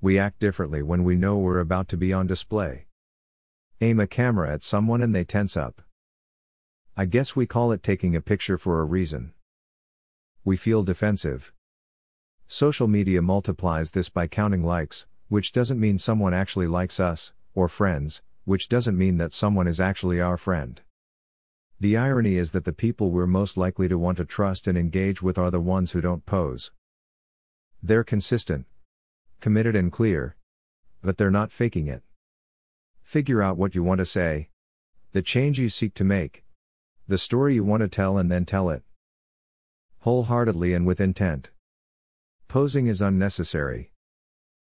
We act differently when we know we're about to be on display. Aim a camera at someone and they tense up. I guess we call it taking a picture for a reason. We feel defensive. Social media multiplies this by counting likes, which doesn't mean someone actually likes us, or friends, which doesn't mean that someone is actually our friend. The irony is that the people we're most likely to want to trust and engage with are the ones who don't pose. They're consistent, committed, and clear, but they're not faking it. Figure out what you want to say, the change you seek to make, the story you want to tell, and then tell it. Wholeheartedly and with intent. Posing is unnecessary.